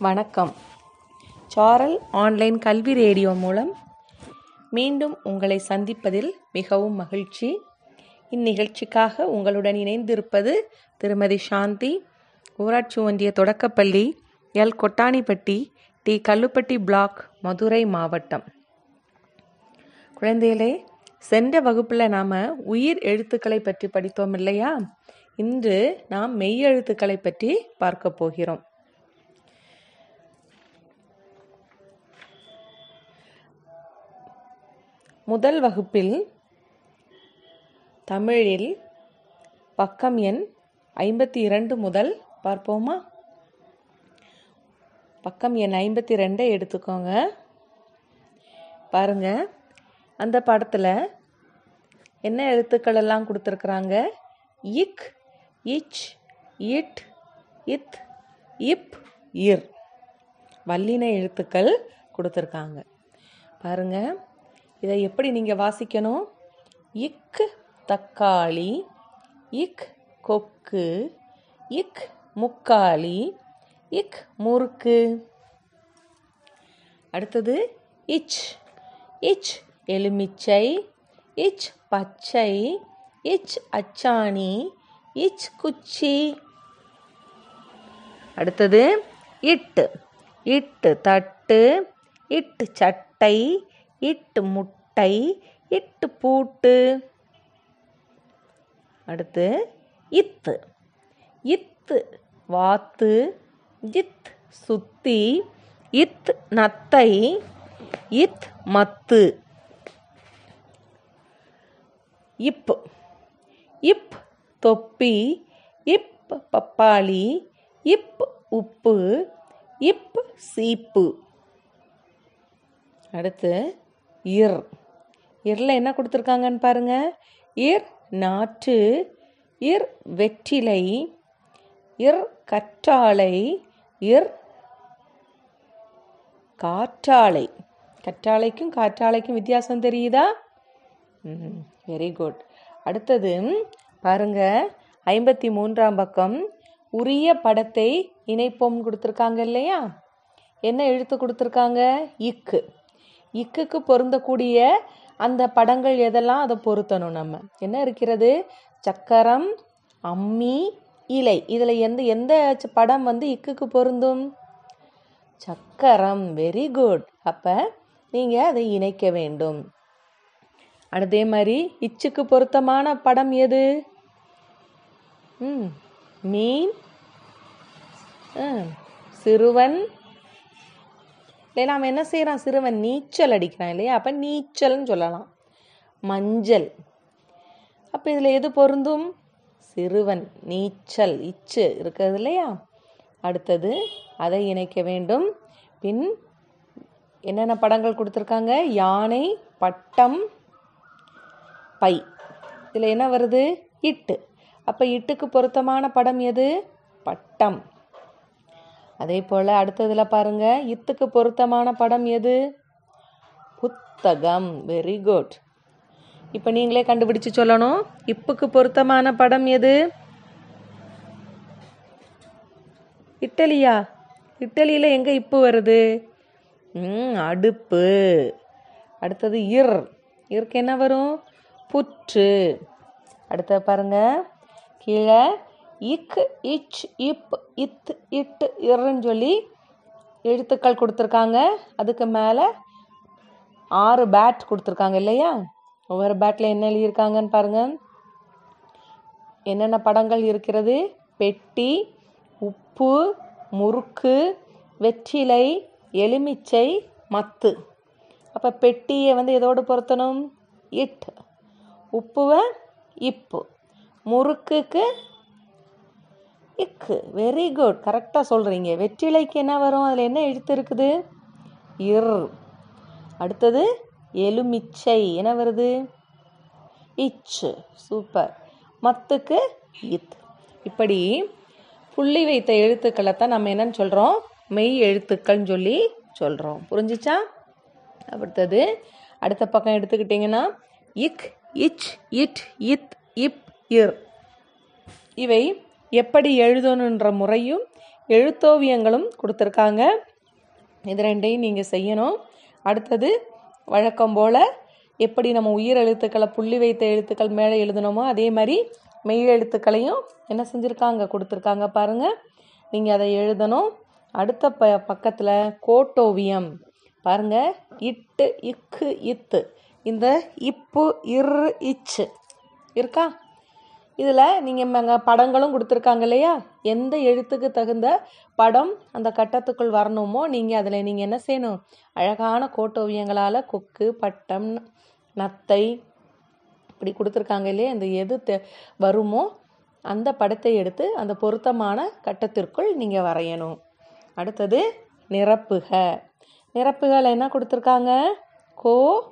வணக்கம். சாரல் ஆன்லைன் கல்வி ரேடியோ மூலம் மீண்டும் உங்களை சந்திப்பதில் மிகவும் மகிழ்ச்சி. இந்நிகழ்ச்சிக்காக உங்களுடன் இணைந்திருப்பது திருமதி சாந்தி ஊராட்சி ஒன்றிய தொடக்கப்பள்ளி L. Kottanipatti T. Kallupatti block Madurai மாவட்டம். குழந்தைகளே சென்ற வகுப்பில் நாம் உயிர் எழுத்துக்களை பற்றி படித்தோம் இல்லையா? இன்று நாம் மெய் எழுத்துக்களை பற்றி பார்க்க போகிறோம். முதல் வகுப்பில் தமிழில் பக்கம் எண் ஐம்பத்தி இரண்டு முதல் பார்ப்போமா? பக்கம் எண் ஐம்பத்தி ரெண்டை எடுத்துக்கோங்க. பாருங்க அந்த படத்தில் என்ன எழுத்துக்கள் எல்லாம் கொடுத்துருக்குறாங்க? இக் இச் இட் இத் இப் இர் வல்லின எழுத்துக்கள் கொடுத்துருக்காங்க. பாருங்கள் இதை எப்படி நீங்கள் வாசிக்கணும்? இக் தக்காளி இக் கொக்கு இக் முக்காளி இக் முறுக்கு. அடுத்தது இச். இச் எலுமிச்சை இச் பச்சை இச் அச்சாணி இச் குச்சி. அடுத்தது இட்டு. இட்டு தட்டு இட்டு சட்டை இட்டு முட்டை இட்டு பூட்டு. அடுத்து இத்து. இத்து வாத்து. இத் சுத்தி. இத் நத்தை. இத் மத்து. இப் இப் தொப்பி. இப் பப்பாளி. இப் உப்பு. இப் சீப்பு. அடுத்து இர். இரில் என்ன கொடுத்துருக்காங்கன்னு பாருங்கள் இர் நாற்று இர் வெற்றிலை இர் கற்றாழை இர் காற்றாழை. கற்றாழைக்கும் காற்றாழைக்கும் வித்தியாசம் தெரியுதா? வெரி குட் அடுத்தது பாருங்க ஐம்பத்தி மூன்றாம் பக்கம் உரிய படத்தை இணைப்போம் கொடுத்துருக்காங்க இல்லையா? என்ன எழுத்து கொடுத்துருக்காங்க? இக்கு. இக்குக்கு பொருந்தக்கூடிய அந்த படங்கள் எதெல்லாம் அதை பொருத்தணும் நம்ம? என்ன இருக்கிறது? சக்கரம் அம்மி இலை. இதில் எந்த எந்த படம் வந்து இக்குக்கு பொருந்தும்? சக்கரம். வெரி குட் அப்போ நீங்கள் அதை இணைக்க வேண்டும். அதே மாதிரி இச்சுக்கு பொருத்தமான படம் எது? ம். மீன். சிறுவன். இல்லையா அவன் என்ன செய்கிறான் சிறுவன் நீச்சல் அடிக்கிறான் இல்லையா? அப்போ நீச்சல்னு சொல்லலாம். மஞ்சள். அப்போ இதில் எது பொருந்தும்? சிறுவன் நீச்சல் இச்சு இருக்கிறது இல்லையா? அடுத்தது அதை இணைக்க வேண்டும். பின் என்னென்ன படங்கள் கொடுத்துருக்காங்க? யானை பட்டம் பை. இதில் என்ன வருது? இட்டு. அப்போ இட்டுக்கு பொருத்தமான படம் எது? பட்டம். அதே போல் அடுத்ததில் பாருங்க இத்துக்கு பொருத்தமான படம் எது? புத்தகம். வெரி குட் இப்போ நீங்களே கண்டுபிடிச்சு சொல்லணும். இப்புக்கு பொருத்தமான படம் எது? இட்டலியா? இட்டலியில் எங்கே இப்பு வருது? அடுப்பு. அடுத்தது இர். இருக்கு என்ன வரும்? புற்று. அடுத்த பாருங்க கீழே இக் இச் இப் இத் இட்டு இர்ன்னு சொல்லி எழுத்துக்கள் கொடுத்துருக்காங்க. அதுக்கு மேலே ஆறு பேட் கொடுத்துருக்காங்க இல்லையா? ஒவ்வொரு பேட்டில் என்ன எழுதியிருக்காங்கன்னு பாருங்கள் என்னென்ன படங்கள் இருக்கிறது? பெட்டி உப்பு முறுக்கு வெற்றிலை எலுமிச்சை மத்து. அப்போ பெட்டியை வந்து எதோடு பொருத்தணும்? இட். உப்புவை இப்பு முறுக்குக்கு இக்கு. வெரி குட் கரெக்டாக சொல்கிறீங்க வெற்றிலைக்கு என்ன வரும்? அதில் என்ன எழுத்து இருக்குது? இர். அடுத்தது எலுமிச்சை. என்ன வருது? இச்சு. சூப்பர் மத்துக்கு இத். இப்படி புள்ளி வைத்த எழுத்துக்களை தான் நம்ம என்னன்னு சொல்கிறோம் மெய் எழுத்துக்கள்னு சொல்லி சொல்கிறோம் புரிஞ்சிச்சா? அடுத்தது அடுத்த பக்கம் எடுத்துக்கிட்டிங்கன்னா இக் இச் இட் இத் இப் இர். இவை எப்படி எழுதணுன்ற முறையும் எழுத்தோவியங்களும் கொடுத்துருக்காங்க. இது ரெண்டையும் நீங்கள் செய்யணும். அடுத்தது வழக்கம் போல் எப்படி நம்ம உயிர் எழுத்துக்களை புள்ளி வைத்த எழுத்துக்கள் மேலே எழுதணுமோ அதே மாதிரி மெய் எழுத்துக்களையும் என்ன செஞ்சுருக்காங்க? கொடுத்துருக்காங்க பாருங்கள் நீங்கள் அதை எழுதணும். அடுத்த ப பக்கத்தில் கோட்டோவியம். பாருங்கள் இட்டு இக்கு இத்து. இந்த இப்பு இரு இச்சு. இருக்கா? இதில் நீங்கள் படங்களும் கொடுத்துருக்காங்க இல்லையா? எந்த எழுத்துக்கு தகுந்த படம் அந்த கட்டத்துக்குள் வரணுமோ நீங்கள் அதில் நீங்கள் என்ன செய்யணும்? அழகான கோட்டோவியங்களால் கொக்கு பட்டம் நத்தை இப்படி கொடுத்துருக்காங்க இல்லையா? இந்த எது தெ- வருமோ அந்த படத்தை எடுத்து அந்த பொருத்தமான கட்டத்திற்குள் நீங்கள் வரையணும். அடுத்தது நிரப்புக. நிரப்புகள் என்ன கொடுத்துருக்காங்க? கோ.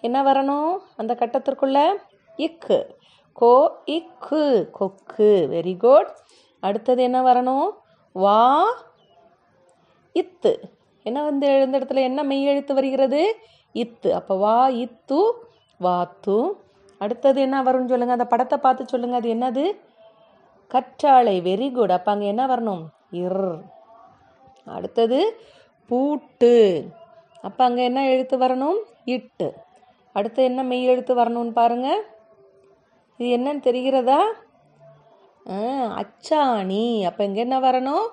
என்ன வரணும்? அந்த கட்டத்திற்குள்ள இக்கு. கோ இக்கு கொக்கு. வெரி குட் அடுத்தது என்ன வரணும்? வா இத்து. என்ன வந்து எழுந்த இடத்துல என்ன மெய் எழுத்து வருகிறது? இத்து. அப்போ வா இத்து வாத்து அடுத்தது என்ன வரும்னு சொல்லுங்கள் அந்த படத்தை பார்த்து சொல்லுங்கள் அது என்னது? கற்றாழை. வெரி குட் அப்போ அங்கே என்ன வரணும்? இர். அடுத்தது பூட்டு. அப்போ அங்கே என்ன எழுத்து வரணும்? இட்டு. அடுத்து என்ன மெய் எழுத்து வரணும்னு பாருங்கள் இது என்னன்னு தெரிகிறதா? ஆ, அச்சாணி. அப்போ இங்கே என்ன வரணும்?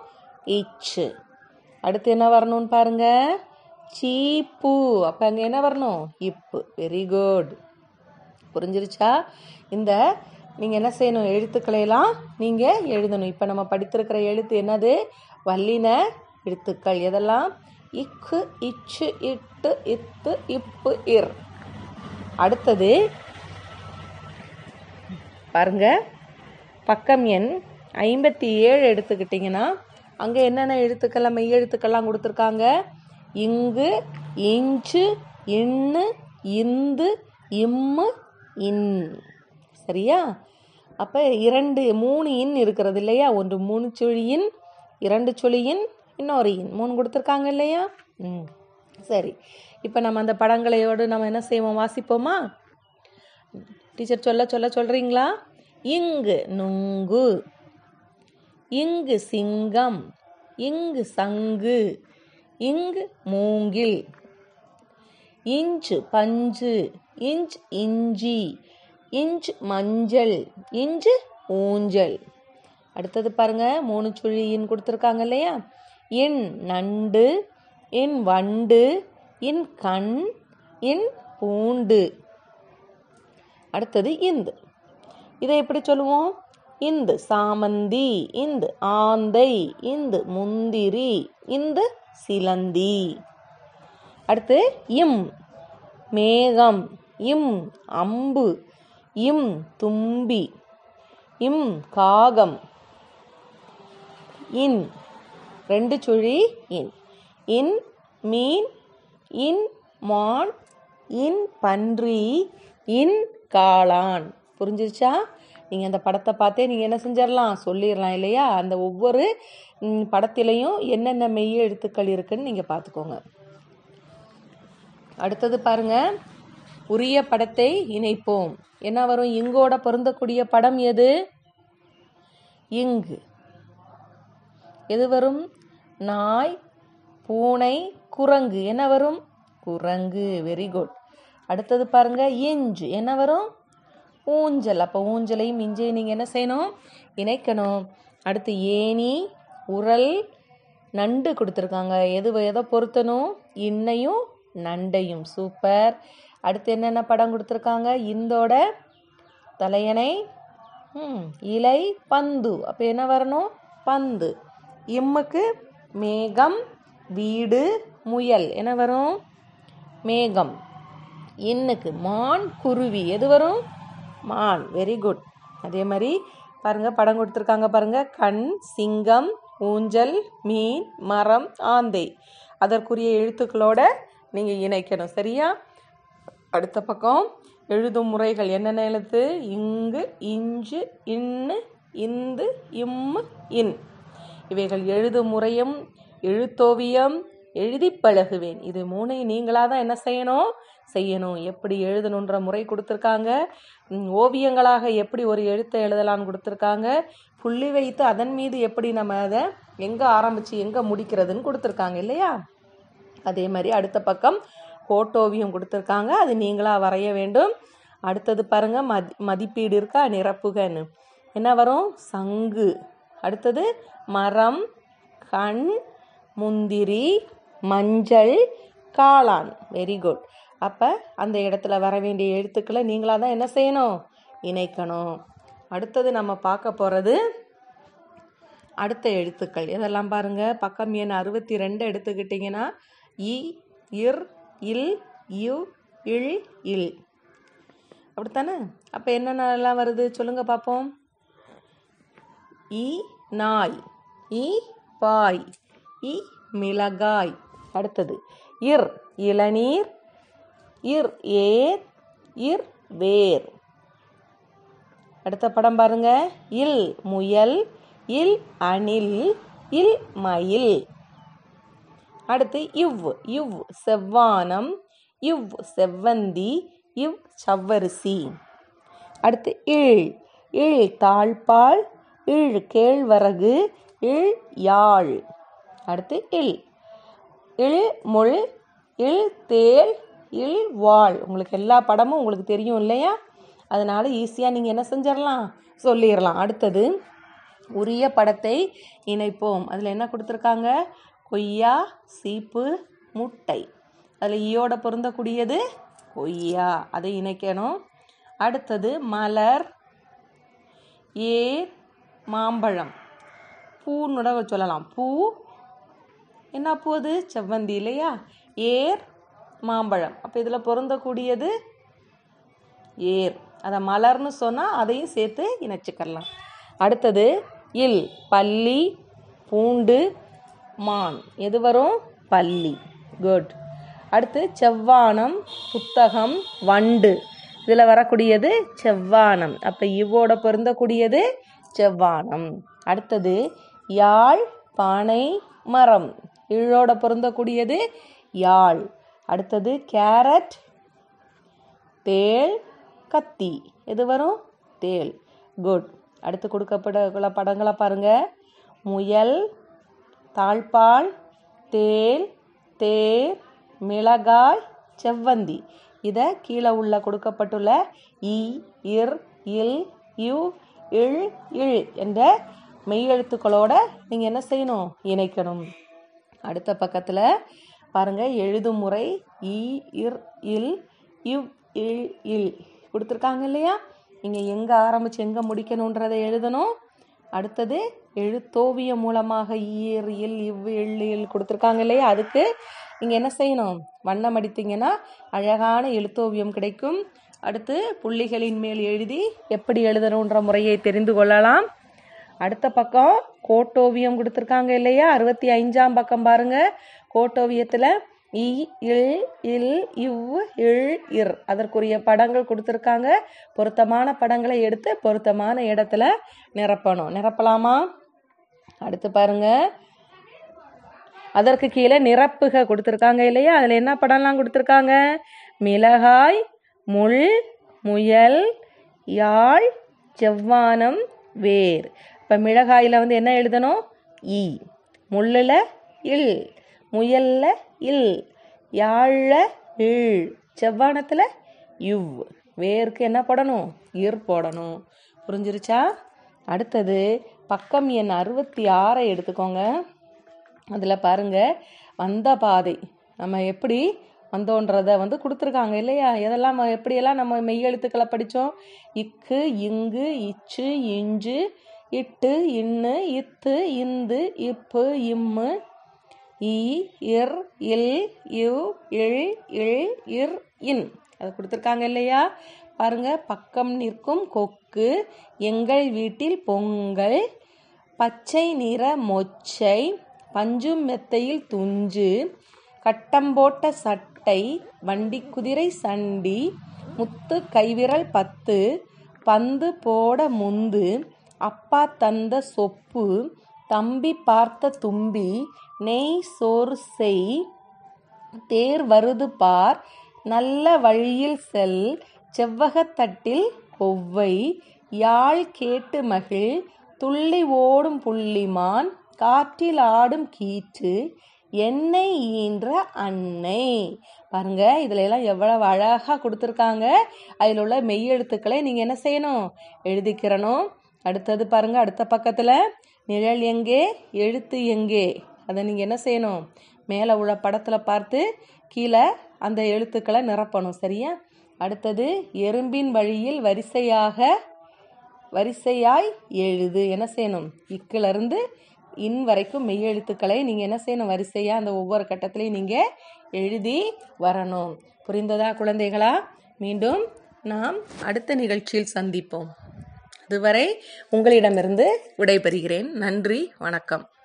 இச்சு. அடுத்து என்ன வரணும்னு பாருங்க. சீப்பு. அப்போ அங்கே என்ன வரணும்? இப்பு. வெரி குட் புரிஞ்சிருச்சா? இந்த நீங்கள் என்ன செய்யணும்? எழுத்துக்களையெல்லாம் நீங்கள் எழுதணும். இப்போ நம்ம படித்திருக்கிற எழுத்து என்னது? வல்லின எழுத்துக்கள். எதெல்லாம்? இக்கு இச்சு இட்டு இத்து இப்பு இர். அடுத்தது பாருங்கள் பக்கம் எண் ஐம்பத்தி ஏழு எடுத்துக்கிட்டிங்கன்னா அங்கே என்னென்ன எழுத்துக்கள்லாம் மெய் எழுத்துக்கள்லாம் கொடுத்துருக்காங்க? இங்கு இஞ்சு இன்னு இந்து இம்மு இன். சரியா? அப்போ இரண்டு மூணு இன் இருக்கிறது இல்லையா? ஒன்று மூணு சுழியின் இரண்டு சுழியின் இன்னொரு இன். மூணு கொடுத்துருக்காங்க இல்லையா? ம். சரி. இப்போ நம்ம அந்த படங்களையோடு நம்ம என்ன செய்வோம்? வாசிப்போமா? டீச்சர் சொல்ல சொல்ல சொல்கிறீங்களா இங்கு நுங்கு இங்கு சிங்கம் இங்கு சங்கு இங்கு மூங்கில் இஞ்சு பஞ்சு இஞ்ச் இஞ்சி இஞ்ச் மஞ்சள் இஞ்சு ஊஞ்சல். அடுத்தது பாருங்க மூணு சுழியின் கொடுத்துருக்காங்க இல்லையா? இன் நண்டு இன் வண்டு இன் கண் இன் பூண்டு. அடுத்தது இந்து. இதை எப்படி சொல்லுவோம்? இந்து சாமந்தி இந்து ஆந்தை இந்து முந்திரி இந்து சிலந்தி. அடுத்து இம் மேகம் இம் அம்பு இம் தும்பி இம் காகம் இன் ரெண்டு சுழி இன். இன் மீன் இன் மான் இன் பன்றி இன் காளான். புரிஞ்சிருச்சா? நீங்கள் அந்த படத்தை பார்த்தே நீங்கள் என்ன செஞ்சிடலாம் சொல்லிடலாம் இல்லையா? அந்த ஒவ்வொரு படத்திலையும் என்னென்ன மெய் எழுத்துக்கள் இருக்குன்னு நீங்கள் பார்த்துக்கோங்க. அடுத்தது பாருங்க. உரிய படத்தை இணைப்போம். என்ன வரும்? இங்கோட பொருந்தக்கூடிய படம் எது? இங்கு. எது வரும்? நாய் பூனை குரங்கு. என்ன வரும்? குரங்கு. வெரி குட் அடுத்தது பாருங்க இஞ்சு என்ன வரும்? ஊஞ்சல். அப்போ ஊஞ்சலையும் இஞ்சையும் நீங்கள் என்ன செய்யணும்? இணைக்கணும். அடுத்து ஏணி உரல் நண்டு கொடுத்துருக்காங்க. எது எதை பொருத்தணும்? இன்னையும் நண்டையும். சூப்பர். அடுத்து என்னென்ன படம் கொடுத்துருக்காங்க? இந்தோட தலையணை இலை பந்து. அப்போ என்ன வரணும்? பந்து. இம்முக்கு மேகம் வீடு முயல். என்ன வரும்? மேகம். இன்னுக்கு மான் குருவி. எது வரும்? மான். வெரி குட் அதே மாதிரி பாருங்கள் படம் கொடுத்துருக்காங்க பாருங்கள் கண் சிங்கம் ஊஞ்சல் மீன் மரம் ஆந்தை. அதற்குரிய எழுத்துக்களோட நீங்கள் இணைக்கணும். சரியா? அடுத்த பக்கம் எழுதும் முறைகள். என்னென்ன எழுத்து? இங்கு இஞ்சு இன்னு இந்து இம்மு இன். இவைகள் எழுதும் முறையும் எழுத்தோவியம் எழுதி பழகுவேன். இது மூணையும் நீங்களாக தான் என்ன செய்யணும்? செய்யணும். எப்படி எழுதணுன்ற முறை கொடுத்துருக்காங்க. ஓவியங்களாக எப்படி ஒரு எழுத்தை எழுதலான்னு கொடுத்துருக்காங்க. புள்ளி வைத்து அதன் மீது எப்படி நம்ம அதை எங்கே ஆரம்பித்து எங்கே முடிக்கிறதுன்னு கொடுத்துருக்காங்க இல்லையா? அதே மாதிரி அடுத்த பக்கம் கோட்டோவியம் கொடுத்துருக்காங்க. அது நீங்களாக வரைய வேண்டும். அடுத்தது பாருங்கள் மதி மதிப்பீடு இருக்கா? நிரப்புகன்னு. என்ன வரும்? சங்கு. அடுத்தது மரம் கண் முந்திரி மஞ்சள் காளான். வெரி குட் அப்போ அந்த இடத்துல வர வேண்டிய எழுத்துக்களை நீங்களாக தான் என்ன செய்யணும்? இணைக்கணும். அடுத்தது நம்ம பார்க்க போகிறது அடுத்த எழுத்துக்கள். இதெல்லாம் பாருங்கள் பக்கம் எண் அறுபத்தி ரெண்டு எடுத்துக்கிட்டிங்கன்னா இ இர் இல் யு இல் இல். அப்படித்தானே? அப்போ என்னென்னலாம் வருது? சொல்லுங்கள் பார்ப்போம். இ நாய். இ பாய். இ மிளகாய். அடுத்தது. இர் இளநீர். இர் ஏர். இர் வேர். அடுத்த படம் பாருங்க. இல் முயல். இல் அணில். இல் மயில். அடுத்து இவ் இவ் செவ்வானம். இவ் செவ்வந்தி. இவ் சவ்வரிசி. அடுத்து இழ். இழ் தாழ்பால் இழ் கேழ்வரகு. இழ் யாழ். அடுத்து இல். இல் முள் இல் தேல் இல் வாள் உங்களுக்கு எல்லா படமும் உங்களுக்கு தெரியும் இல்லையா? அதனால் ஈஸியாக நீங்கள் என்ன செஞ்சிடலாம் சொல்லிடலாம் அடுத்தது உரிய படத்தை இணைப்போம். அதில் என்ன கொடுத்துருக்காங்க? கொய்யா சீப்பு முட்டை. அதில் ஈயோட e பொருந்தக்கூடியது கொய்யா. அதை இணைக்கணும். அடுத்தது மலர் ஏர் மாம்பழம். பூன்னு சொல்லலாம். பூ என்ன போகுது செவ்வந்தி இல்லையா? ஏர் மாம்பழம். அப்போ இதில் பொருந்தக்கூடியது ஏர். அதை மலர்னு சொன்னால் அதையும் சேர்த்து இணைச்சிக்கலாம். அடுத்தது இல் பள்ளி பூண்டு மான். எது வரும்? பள்ளி குட். அடுத்து செவ்வானம் புத்தகம் வண்டு. இதில் வரக்கூடியது செவ்வானம். அப்போ இவ்வோட பொருந்தக்கூடியது செவ்வானம். அடுத்தது யாழ் பானை மரம். இழோட பொருந்தக்கூடியது யாழ். அடுத்தது கேரட் தேள் கத்தி. எது வரும்? தேள். குட் அடுத்து கொடுக்கப்பட படங்களை பாருங்க. முயல் தாழ்பால் தேள் தேர் மிளகாய் செவ்வந்தி. இதை கீழே உள்ள கொடுக்கப்பட்டுள்ள இ இர் இல் யு இழ் இழ் என்ற மெய்யெழுத்துக்களோட நீங்கள் என்ன செய்யணும்? இணைக்கணும். அடுத்த பக்கத்தில் பாருங்கள் எழுதும் முறை இ இர் இல் இவ் இல் இல். கொடுத்துருக்காங்க இல்லையா? நீங்கள் எங்கே ஆரம்பித்து எங்கே முடிக்கணுன்றதை எழுதணும். அடுத்தது எழுத்தோவியம் மூலமாக ஈர் இல் இவ் இல் இல் கொடுத்துருக்காங்க இல்லையா? அதுக்கு நீங்கள் என்ன செய்யணும்? வண்ணம் அடித்தீங்கன்னா அழகான எழுத்தோவியம் கிடைக்கும். அடுத்து புள்ளிகளின் மேல் எழுதி எப்படி எழுதணுன்ற முறையை தெரிந்து கொள்ளலாம். அடுத்த பக்கம் கோட்டோவியம் கொடுத்துருக்காங்க இல்லையா? அறுபத்தி ஐந்தாம் பக்கம் பாருங்க. கோட்டோவியத்தில் இ இல் இல் இவ் இல் இர் அதற்குரிய படங்கள் கொடுத்துருக்காங்க. பொருத்தமான படங்களை எடுத்து பொருத்தமான இடத்துல நிரப்பணும். நிரப்பலாமா? அடுத்து பாருங்க. அதற்கு கீழே நிரப்புக கொடுத்துருக்காங்க இல்லையா? அதில் என்ன படம்லாம் கொடுத்துருக்காங்க? மிளகாய் முள் முயல் யாழ் செவ்வானம் வேர். இப்போ மிளகாயில் வந்து என்ன எழுதணும்? இ. முள்ளில் இல். முயலில் இல். யாழில் இல் செவ்வானத்தில் இவ் வேர்க்கு என்ன போடணும்? இர் போடணும். புரிஞ்சிருச்சா? அடுத்தது பக்கம் எண் அறுபத்தி ஆறை எடுத்துக்கோங்க. அதில் பாருங்கள் வந்த பாதை. நம்ம எப்படி வந்தோன்றதை வந்து கொடுத்துருக்காங்க இல்லையா? எதெல்லாம் எப்படியெல்லாம் நம்ம மெய்யெழுத்துக்களை படித்தோம் இக்கு இங்கு இச்சு இஞ்சு இட்டு இன்னு இத்து இந்து இப்பு இம்மு இ இர் இல் இவ் இல் இல் இர் இன். அது கொடுத்துருக்காங்க இல்லையா? பாருங்க பக்கம் நிற்கும் கொக்கு எங்கள் வீட்டில் பொங்கல் பச்சை நிற மொச்சை பஞ்சும் மெத்தையில் துஞ்சு கட்டம் போட்ட சட்டை வண்டி குதிரை சண்டி முத்து கைவிரல் பத்து பந்து போட முந்து அப்பா தந்த சொப்பு தம்பி பார்த்த தும்பி நெய் சோறு செய் தேர் வருது பார் நல்ல வழியில் செல் செவ்வகத்தட்டில் கொவ்வை யாழ் கேட்டு மகிழ் துள்ளி ஓடும் புள்ளிமான் காற்றில் ஆடும் கீற்று என்னை ஈன்ற அன்னை. பாருங்க இதுல எல்லாம் எவ்வளவு அழகா கொடுத்துருக்காங்க. அதில் உள்ள மெய்யெழுத்துக்களை நீங்க என்ன செய்யணும்? எழுதிக்கிறணும். அடுத்தது பாருங்க அடுத்த பக்கத்துல நிழல் எங்கே எழுத்து எங்கே? அதை நீங்க என்ன செய்யணும்? மேலே உள்ள படத்துல பார்த்து கீழே அந்த எழுத்துக்களை நிரப்பணும் சரியா? அடுத்தது எறும்பின் வழியில் வரிசையாக வரிசையாய் எழுது. என்ன செய்யணும்? இக்குல இருந்து இன் வரைக்கும் மெய்யெழுத்துக்களை நீங்கள் என்ன செய்யணும்? வரிசையாக அந்த ஒவ்வொரு கட்டத்திலையும் நீங்கள் எழுதி வரணும். புரிந்ததா குழந்தைகளா? மீண்டும் நாம் அடுத்த நிகழ்ச்சியில் சந்திப்போம். அதுவரை உங்களிடமிருந்து விடைபெறுகிறேன். நன்றி வணக்கம்.